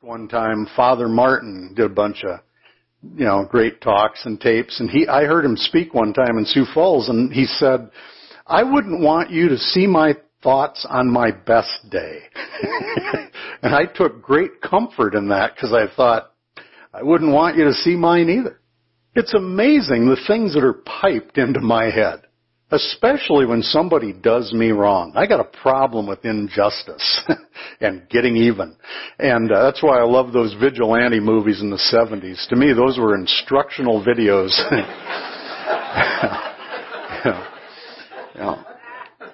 one time, Father Martin did a bunch of, you know, great talks and tapes, and he, I heard him speak one time in Sioux Falls, and he said, I wouldn't want you to see my thoughts on my best day. and I took great comfort in that because I thought, I wouldn't want you to see mine either. It's amazing the things that are piped into my head. Especially when somebody does me wrong. I got a problem with injustice and getting even. And uh, that's why I love those vigilante movies in the 70s. To me, those were instructional videos. yeah.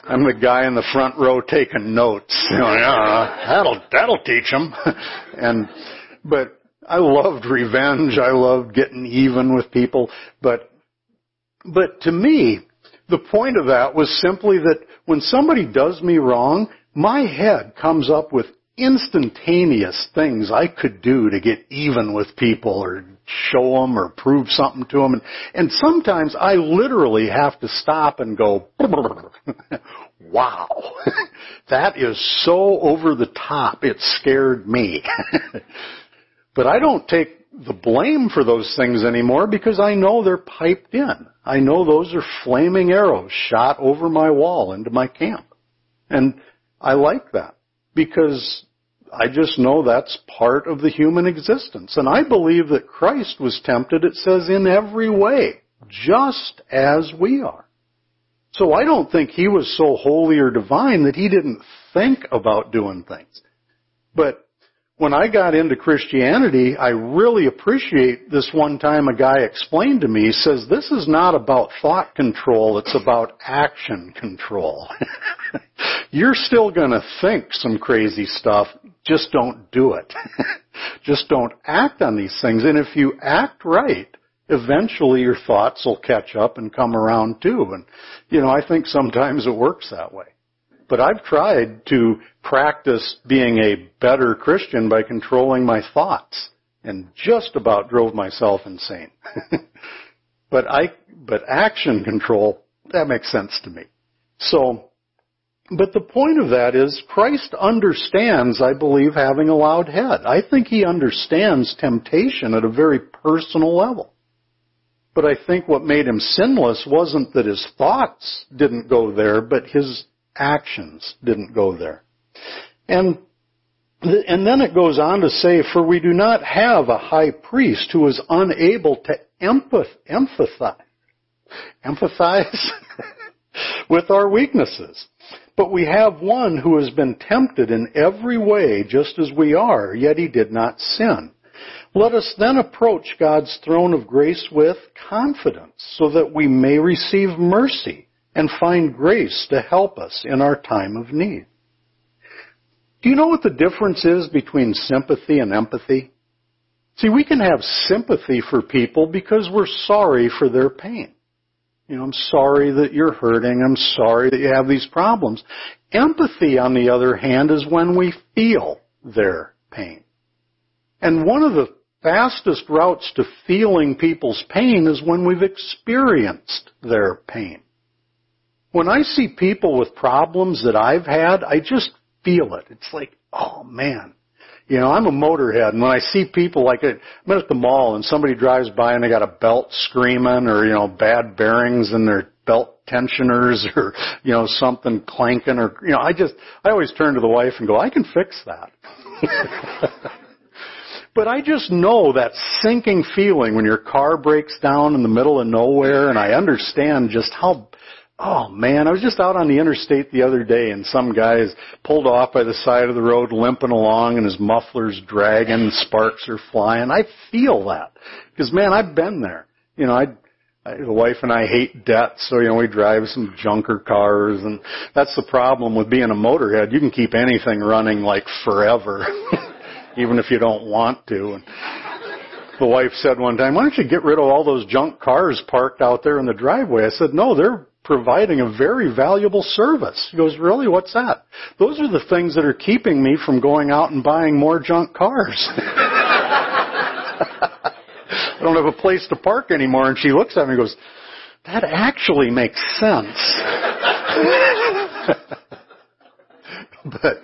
I'm the guy in the front row taking notes. You know, yeah, that'll that'll teach them. and but I loved revenge. I loved getting even with people. But but to me, the point of that was simply that when somebody does me wrong, my head comes up with instantaneous things I could do to get even with people or show them or prove something to them. And, and sometimes I literally have to stop and go, wow, that is so over the top. It scared me. but I don't take the blame for those things anymore because I know they're piped in. I know those are flaming arrows shot over my wall into my camp. And I like that because I just know that's part of the human existence. And I believe that Christ was tempted, it says, in every way, just as we are. So I don't think he was so holy or divine that he didn't think about doing things. But when I got into Christianity, I really appreciate this one time a guy explained to me, he says, this is not about thought control, it's about action control. You're still gonna think some crazy stuff, just don't do it. just don't act on these things. And if you act right, eventually your thoughts will catch up and come around too. And, you know, I think sometimes it works that way. But I've tried to practice being a better Christian by controlling my thoughts and just about drove myself insane. but I, but action control, that makes sense to me. So, but the point of that is Christ understands, I believe, having a loud head. I think he understands temptation at a very personal level. But I think what made him sinless wasn't that his thoughts didn't go there, but his actions didn't go there. And and then it goes on to say, for we do not have a high priest who is unable to empath, empathize, empathize with our weaknesses. But we have one who has been tempted in every way just as we are, yet he did not sin. Let us then approach God's throne of grace with confidence so that we may receive mercy and find grace to help us in our time of need. Do you know what the difference is between sympathy and empathy? See, we can have sympathy for people because we're sorry for their pain. You know, I'm sorry that you're hurting. I'm sorry that you have these problems. Empathy, on the other hand, is when we feel their pain. And one of the fastest routes to feeling people's pain is when we've experienced their pain. When I see people with problems that I've had, I just feel it. It's like, oh man. You know, I'm a motorhead, and when I see people like it, I'm at the mall and somebody drives by and they got a belt screaming or, you know, bad bearings in their belt tensioners or, you know, something clanking or, you know, I just, I always turn to the wife and go, I can fix that. but I just know that sinking feeling when your car breaks down in the middle of nowhere and I understand just how Oh man, I was just out on the interstate the other day and some guy's pulled off by the side of the road limping along and his muffler's dragging, sparks are flying. I feel that. Cause man, I've been there. You know, I, I, the wife and I hate debt, so you know we drive some junker cars, and that's the problem with being a motorhead. You can keep anything running like forever, even if you don't want to. And the wife said one time, "Why don't you get rid of all those junk cars parked out there in the driveway?" I said, "No, they're providing a very valuable service. He goes, really? What's that? Those are the things that are keeping me from going out and buying more junk cars. I don't have a place to park anymore. And she looks at me and goes, that actually makes sense. but,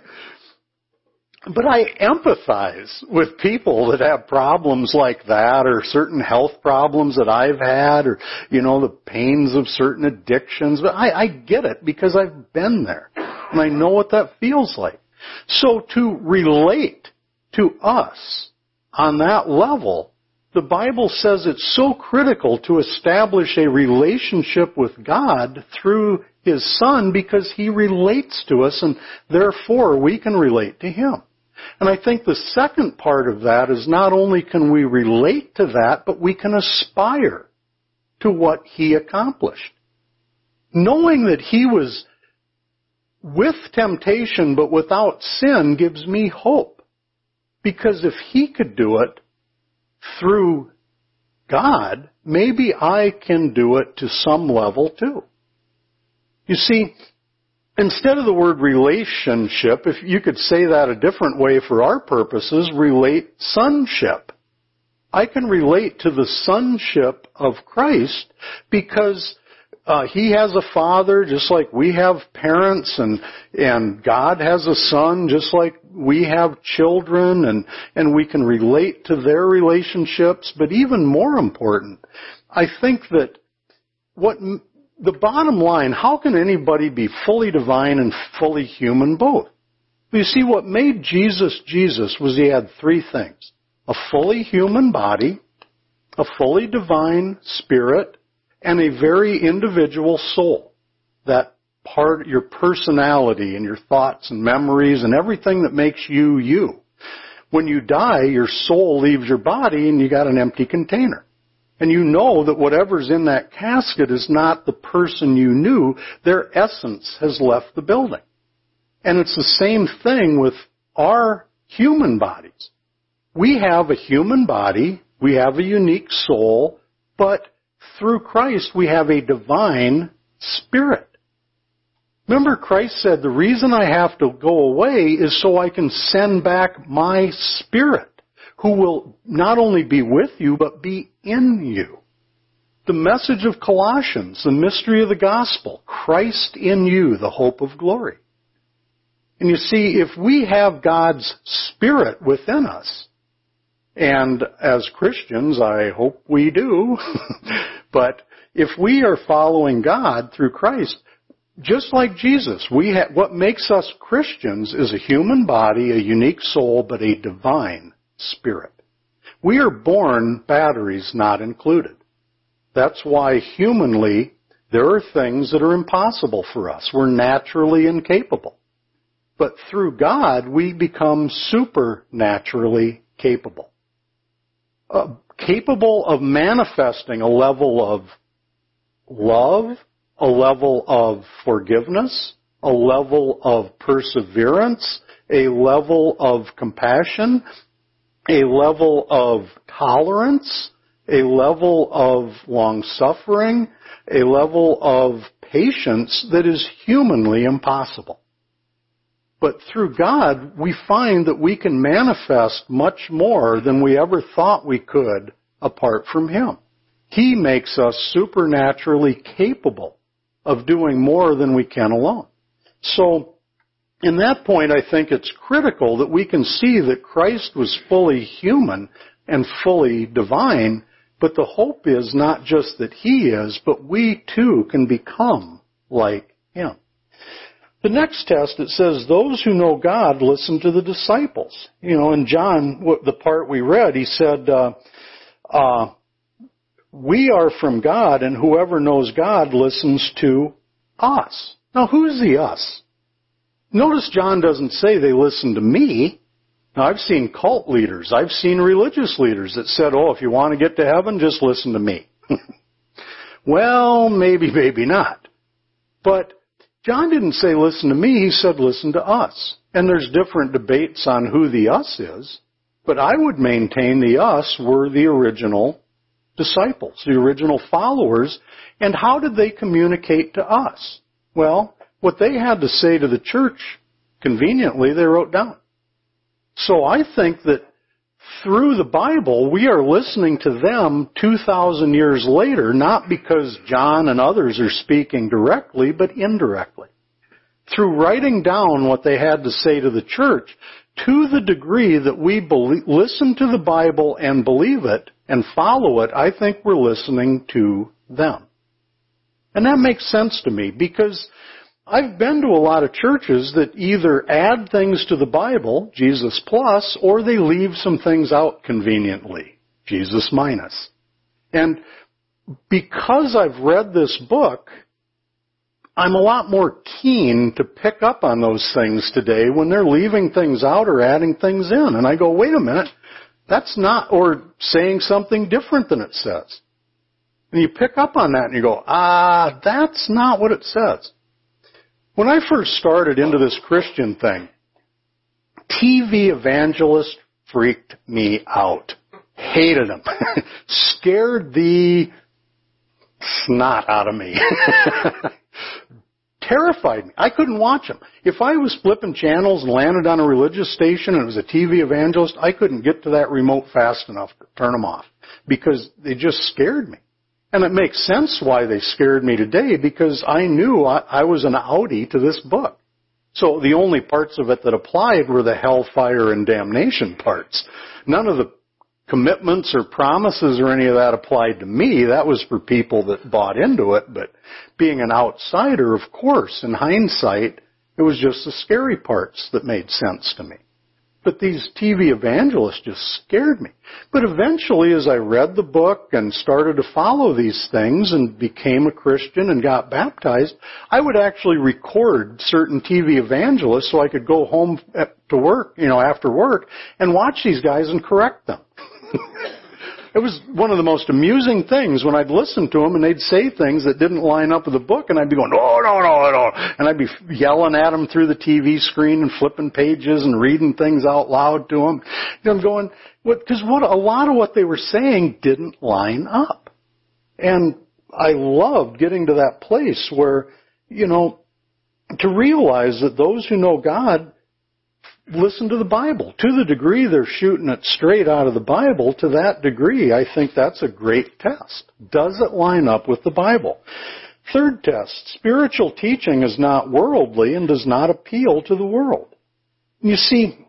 but I empathize with people that have problems like that or certain health problems that I've had or, you know, the pains of certain addictions. But I, I get it because I've been there and I know what that feels like. So to relate to us on that level, the Bible says it's so critical to establish a relationship with God through His Son because He relates to us and therefore we can relate to Him. And I think the second part of that is not only can we relate to that, but we can aspire to what He accomplished. Knowing that He was with temptation but without sin gives me hope. Because if He could do it through God, maybe I can do it to some level too. You see, Instead of the word relationship, if you could say that a different way for our purposes, relate sonship. I can relate to the sonship of Christ because uh, he has a father just like we have parents and and God has a son just like we have children and and we can relate to their relationships but even more important I think that what the bottom line, how can anybody be fully divine and fully human both? You see, what made Jesus Jesus was he had three things. A fully human body, a fully divine spirit, and a very individual soul. That part, your personality and your thoughts and memories and everything that makes you you. When you die, your soul leaves your body and you got an empty container. And you know that whatever's in that casket is not the person you knew. Their essence has left the building. And it's the same thing with our human bodies. We have a human body, we have a unique soul, but through Christ we have a divine spirit. Remember Christ said, the reason I have to go away is so I can send back my spirit who will not only be with you, but be in you. The message of Colossians, the mystery of the gospel, Christ in you, the hope of glory. And you see, if we have God's Spirit within us, and as Christians, I hope we do, but if we are following God through Christ, just like Jesus, we ha- what makes us Christians is a human body, a unique soul, but a divine spirit. We are born batteries not included. That's why humanly there are things that are impossible for us. We're naturally incapable. But through God, we become supernaturally capable. Uh, capable of manifesting a level of love, a level of forgiveness, a level of perseverance, a level of compassion, a level of tolerance, a level of long suffering, a level of patience that is humanly impossible. But through God, we find that we can manifest much more than we ever thought we could apart from Him. He makes us supernaturally capable of doing more than we can alone. So, in that point, I think it's critical that we can see that Christ was fully human and fully divine, but the hope is not just that He is, but we too can become like Him. The next test, it says, those who know God listen to the disciples. You know, in John, the part we read, he said, uh, uh, we are from God and whoever knows God listens to us. Now who's the us? Notice John doesn't say they listen to me. Now I've seen cult leaders, I've seen religious leaders that said, oh, if you want to get to heaven, just listen to me. well, maybe, maybe not. But John didn't say listen to me, he said listen to us. And there's different debates on who the us is, but I would maintain the us were the original disciples, the original followers, and how did they communicate to us? Well, what they had to say to the church, conveniently, they wrote down. So I think that through the Bible, we are listening to them 2,000 years later, not because John and others are speaking directly, but indirectly. Through writing down what they had to say to the church, to the degree that we believe, listen to the Bible and believe it and follow it, I think we're listening to them. And that makes sense to me because I've been to a lot of churches that either add things to the Bible, Jesus plus, or they leave some things out conveniently, Jesus minus. And because I've read this book, I'm a lot more keen to pick up on those things today when they're leaving things out or adding things in. And I go, wait a minute, that's not, or saying something different than it says. And you pick up on that and you go, ah, that's not what it says. When I first started into this Christian thing, TV evangelists freaked me out. Hated them. Scared the snot out of me. Terrified me. I couldn't watch them. If I was flipping channels and landed on a religious station and it was a TV evangelist, I couldn't get to that remote fast enough to turn them off because they just scared me. And it makes sense why they scared me today because I knew I, I was an outie to this book. So the only parts of it that applied were the hellfire and damnation parts. None of the commitments or promises or any of that applied to me. That was for people that bought into it. But being an outsider, of course, in hindsight, it was just the scary parts that made sense to me. But these TV evangelists just scared me. But eventually, as I read the book and started to follow these things and became a Christian and got baptized, I would actually record certain TV evangelists so I could go home to work, you know, after work and watch these guys and correct them. it was one of the most amusing things when I'd listen to them and they'd say things that didn't line up with the book and I'd be going, no, no, no, no. And I'd be yelling at them through the TV screen and flipping pages and reading things out loud to them. Know, I'm going, what, what, what, a lot of what they were saying didn't line up. And I loved getting to that place where, you know, to realize that those who know God listen to the Bible. To the degree they're shooting it straight out of the Bible, to that degree, I think that's a great test. Does it line up with the Bible? Third test, spiritual teaching is not worldly and does not appeal to the world. You see,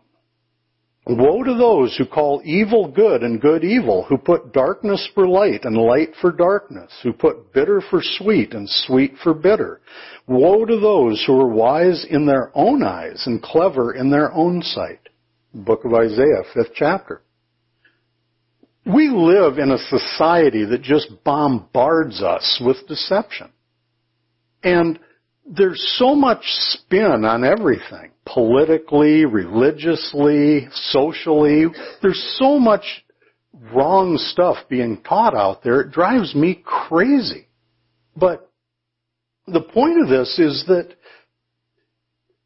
Woe to those who call evil good and good evil, who put darkness for light and light for darkness, who put bitter for sweet and sweet for bitter. Woe to those who are wise in their own eyes and clever in their own sight. Book of Isaiah, fifth chapter. We live in a society that just bombards us with deception. And there's so much spin on everything. Politically, religiously, socially. There's so much wrong stuff being taught out there. It drives me crazy. But the point of this is that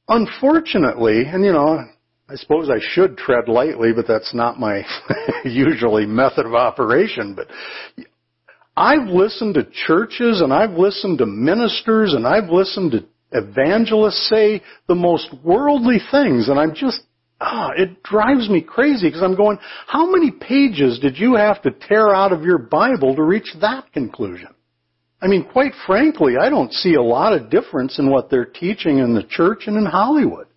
unfortunately, and you know, I suppose I should tread lightly, but that's not my usually method of operation, but I've listened to churches and I've listened to ministers and I've listened to evangelists say the most worldly things and I'm just, ah, it drives me crazy because I'm going, how many pages did you have to tear out of your Bible to reach that conclusion? I mean, quite frankly, I don't see a lot of difference in what they're teaching in the church and in Hollywood.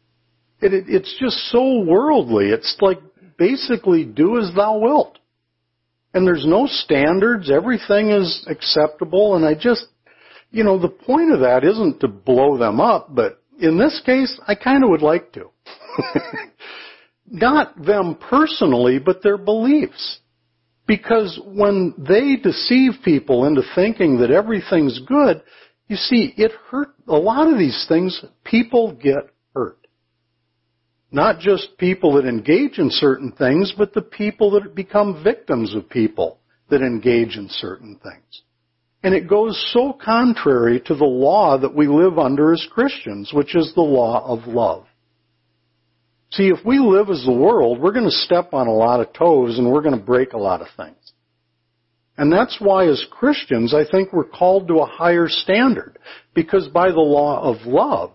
It, it, it's just so worldly. It's like basically do as thou wilt and there's no standards. Everything is acceptable. And I just, you know, the point of that isn't to blow them up, but in this case, I kind of would like to. Not them personally, but their beliefs. Because when they deceive people into thinking that everything's good, you see, it hurt, a lot of these things, people get not just people that engage in certain things, but the people that become victims of people that engage in certain things. And it goes so contrary to the law that we live under as Christians, which is the law of love. See, if we live as the world, we're going to step on a lot of toes and we're going to break a lot of things. And that's why as Christians, I think we're called to a higher standard. Because by the law of love,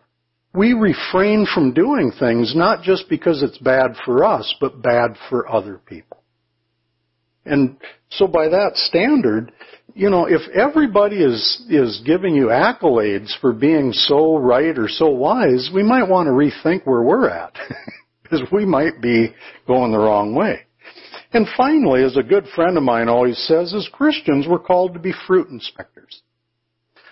we refrain from doing things not just because it's bad for us, but bad for other people. And so by that standard, you know, if everybody is, is giving you accolades for being so right or so wise, we might want to rethink where we're at. because we might be going the wrong way. And finally, as a good friend of mine always says, as Christians, we're called to be fruit inspectors.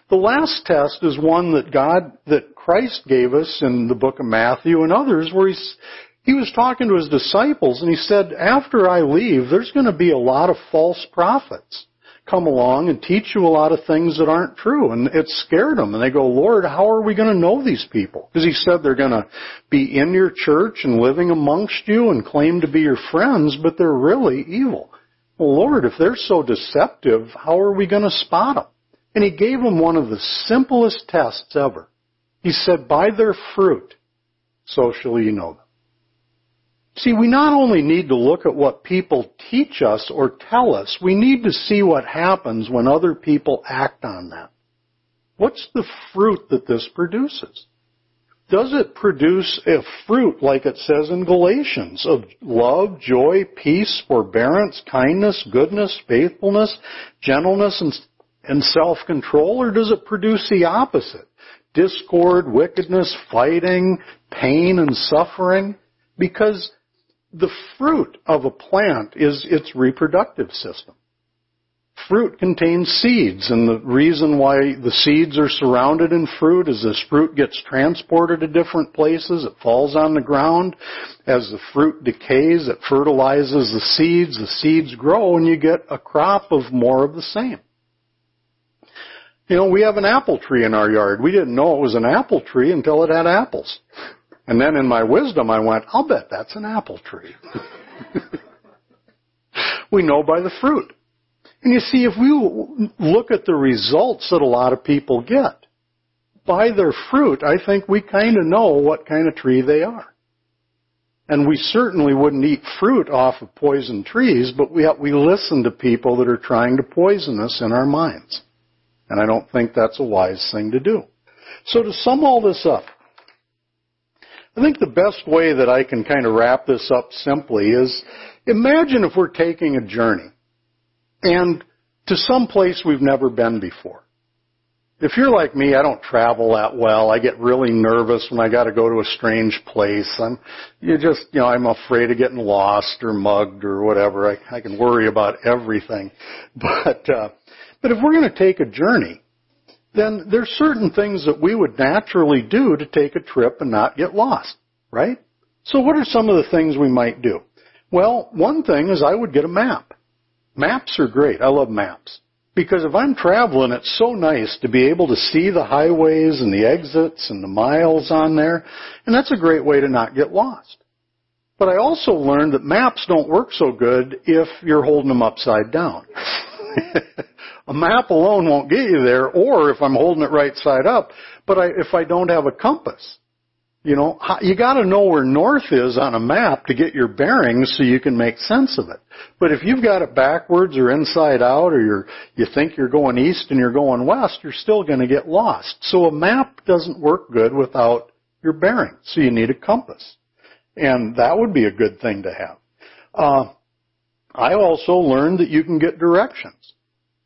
The last test is one that God, that Christ gave us in the book of Matthew and others where he's, he was talking to his disciples and he said, after I leave, there's going to be a lot of false prophets come along and teach you a lot of things that aren't true. And it scared them. And they go, Lord, how are we going to know these people? Because he said they're going to be in your church and living amongst you and claim to be your friends, but they're really evil. Well, Lord, if they're so deceptive, how are we going to spot them? And he gave them one of the simplest tests ever. He said, by their fruit, so shall you know them. See, we not only need to look at what people teach us or tell us, we need to see what happens when other people act on that. What's the fruit that this produces? Does it produce a fruit like it says in Galatians of love, joy, peace, forbearance, kindness, goodness, faithfulness, gentleness, and, and self-control, or does it produce the opposite? Discord, wickedness, fighting, pain, and suffering? Because the fruit of a plant is its reproductive system. Fruit contains seeds, and the reason why the seeds are surrounded in fruit is as fruit gets transported to different places, it falls on the ground. As the fruit decays, it fertilizes the seeds, the seeds grow, and you get a crop of more of the same. You know, we have an apple tree in our yard. We didn't know it was an apple tree until it had apples. And then in my wisdom, I went, I'll bet that's an apple tree. we know by the fruit. And you see, if we look at the results that a lot of people get, by their fruit, I think we kind of know what kind of tree they are. And we certainly wouldn't eat fruit off of poison trees, but we, we listen to people that are trying to poison us in our minds. And I don't think that's a wise thing to do. So to sum all this up, I think the best way that I can kind of wrap this up simply is imagine if we're taking a journey and to some place we've never been before. If you're like me, I don't travel that well. I get really nervous when I got to go to a strange place. I'm, you just, you know, I'm afraid of getting lost or mugged or whatever. I, I can worry about everything. But, uh, but if we're going to take a journey, then there's certain things that we would naturally do to take a trip and not get lost, right? So what are some of the things we might do? Well, one thing is I would get a map. Maps are great. I love maps. Because if I'm traveling, it's so nice to be able to see the highways and the exits and the miles on there, and that's a great way to not get lost. But I also learned that maps don't work so good if you're holding them upside down. A map alone won't get you there, or if I'm holding it right side up, but I, if I don't have a compass. You know, you gotta know where north is on a map to get your bearings so you can make sense of it. But if you've got it backwards or inside out or you're, you think you're going east and you're going west, you're still gonna get lost. So a map doesn't work good without your bearings. So you need a compass. And that would be a good thing to have. Uh, I also learned that you can get directions.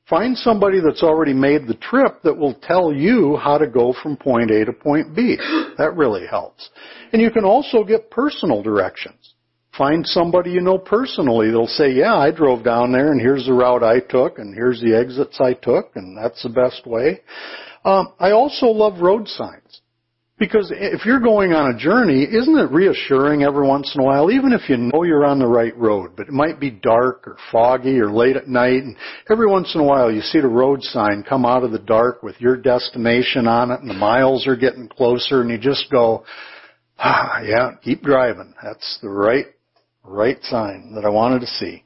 Find somebody that's already made the trip that will tell you how to go from point A to point B. That really helps. And you can also get personal directions. Find somebody you know personally that'll say, yeah, I drove down there and here's the route I took and here's the exits I took and that's the best way. Um, I also love road signs. Because if you're going on a journey, isn't it reassuring every once in a while, even if you know you're on the right road, but it might be dark or foggy or late at night, and every once in a while you see the road sign come out of the dark with your destination on it and the miles are getting closer and you just go, ah, yeah, keep driving. That's the right, right sign that I wanted to see.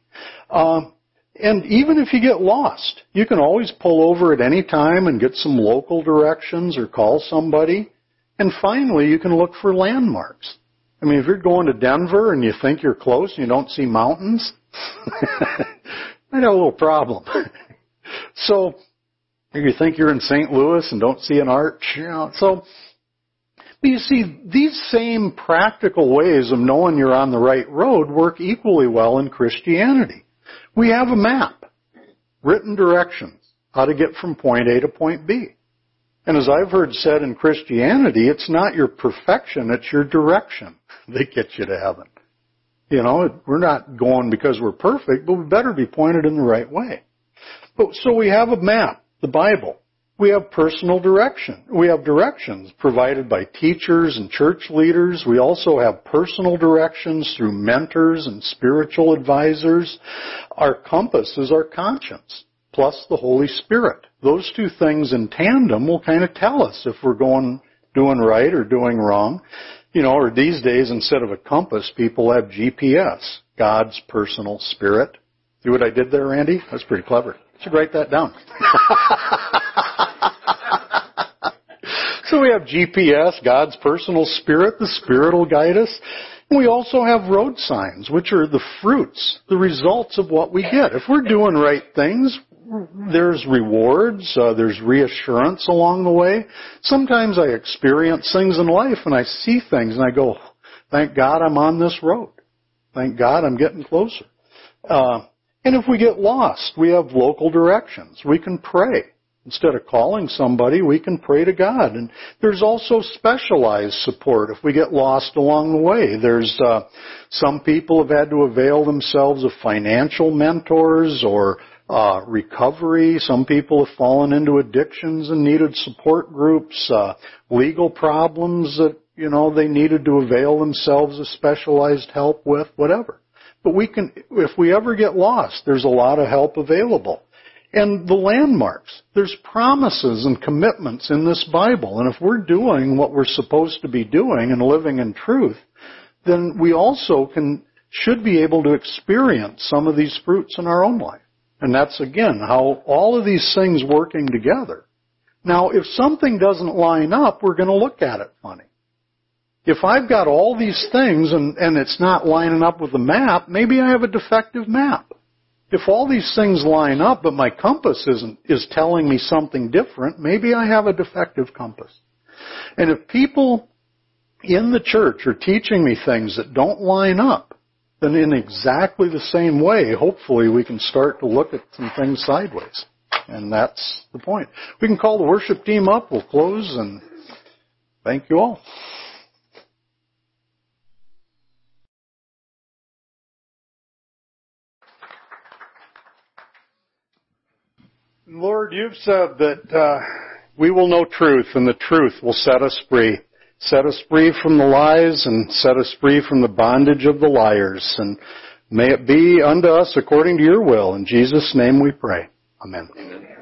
Um, and even if you get lost, you can always pull over at any time and get some local directions or call somebody. And finally, you can look for landmarks. I mean, if you're going to Denver and you think you're close and you don't see mountains, might have a little problem. so, if you think you're in St. Louis and don't see an arch, you know, so, but you see, these same practical ways of knowing you're on the right road work equally well in Christianity. We have a map, written directions, how to get from point A to point B. And as I've heard said in Christianity, it's not your perfection, it's your direction that gets you to heaven. You know, we're not going because we're perfect, but we better be pointed in the right way. But, so we have a map, the Bible. We have personal direction. We have directions provided by teachers and church leaders. We also have personal directions through mentors and spiritual advisors. Our compass is our conscience, plus the Holy Spirit. Those two things in tandem will kind of tell us if we're going, doing right or doing wrong. You know, or these days instead of a compass, people have GPS, God's personal spirit. See what I did there, Randy? That's pretty clever. You should write that down. so we have GPS, God's personal spirit. The spirit will guide us. We also have road signs, which are the fruits, the results of what we get. If we're doing right things, there's rewards, uh, there's reassurance along the way. Sometimes I experience things in life and I see things and I go, thank God I'm on this road. Thank God I'm getting closer. Uh, and if we get lost, we have local directions. We can pray. Instead of calling somebody, we can pray to God. And there's also specialized support if we get lost along the way. There's uh, some people have had to avail themselves of financial mentors or uh, recovery. Some people have fallen into addictions and needed support groups. Uh, legal problems that you know they needed to avail themselves of specialized help with. Whatever. But we can, if we ever get lost, there's a lot of help available. And the landmarks. There's promises and commitments in this Bible. And if we're doing what we're supposed to be doing and living in truth, then we also can, should be able to experience some of these fruits in our own life. And that's again how all of these things working together. Now, if something doesn't line up, we're going to look at it funny. If I've got all these things and, and it's not lining up with the map, maybe I have a defective map. If all these things line up, but my compass isn't, is telling me something different, maybe I have a defective compass. And if people in the church are teaching me things that don't line up, then in exactly the same way, hopefully we can start to look at some things sideways. And that's the point. We can call the worship team up, we'll close, and thank you all. Lord, you've said that uh, we will know truth, and the truth will set us free. Set us free from the lies, and set us free from the bondage of the liars. And may it be unto us according to your will. In Jesus' name we pray. Amen. Amen.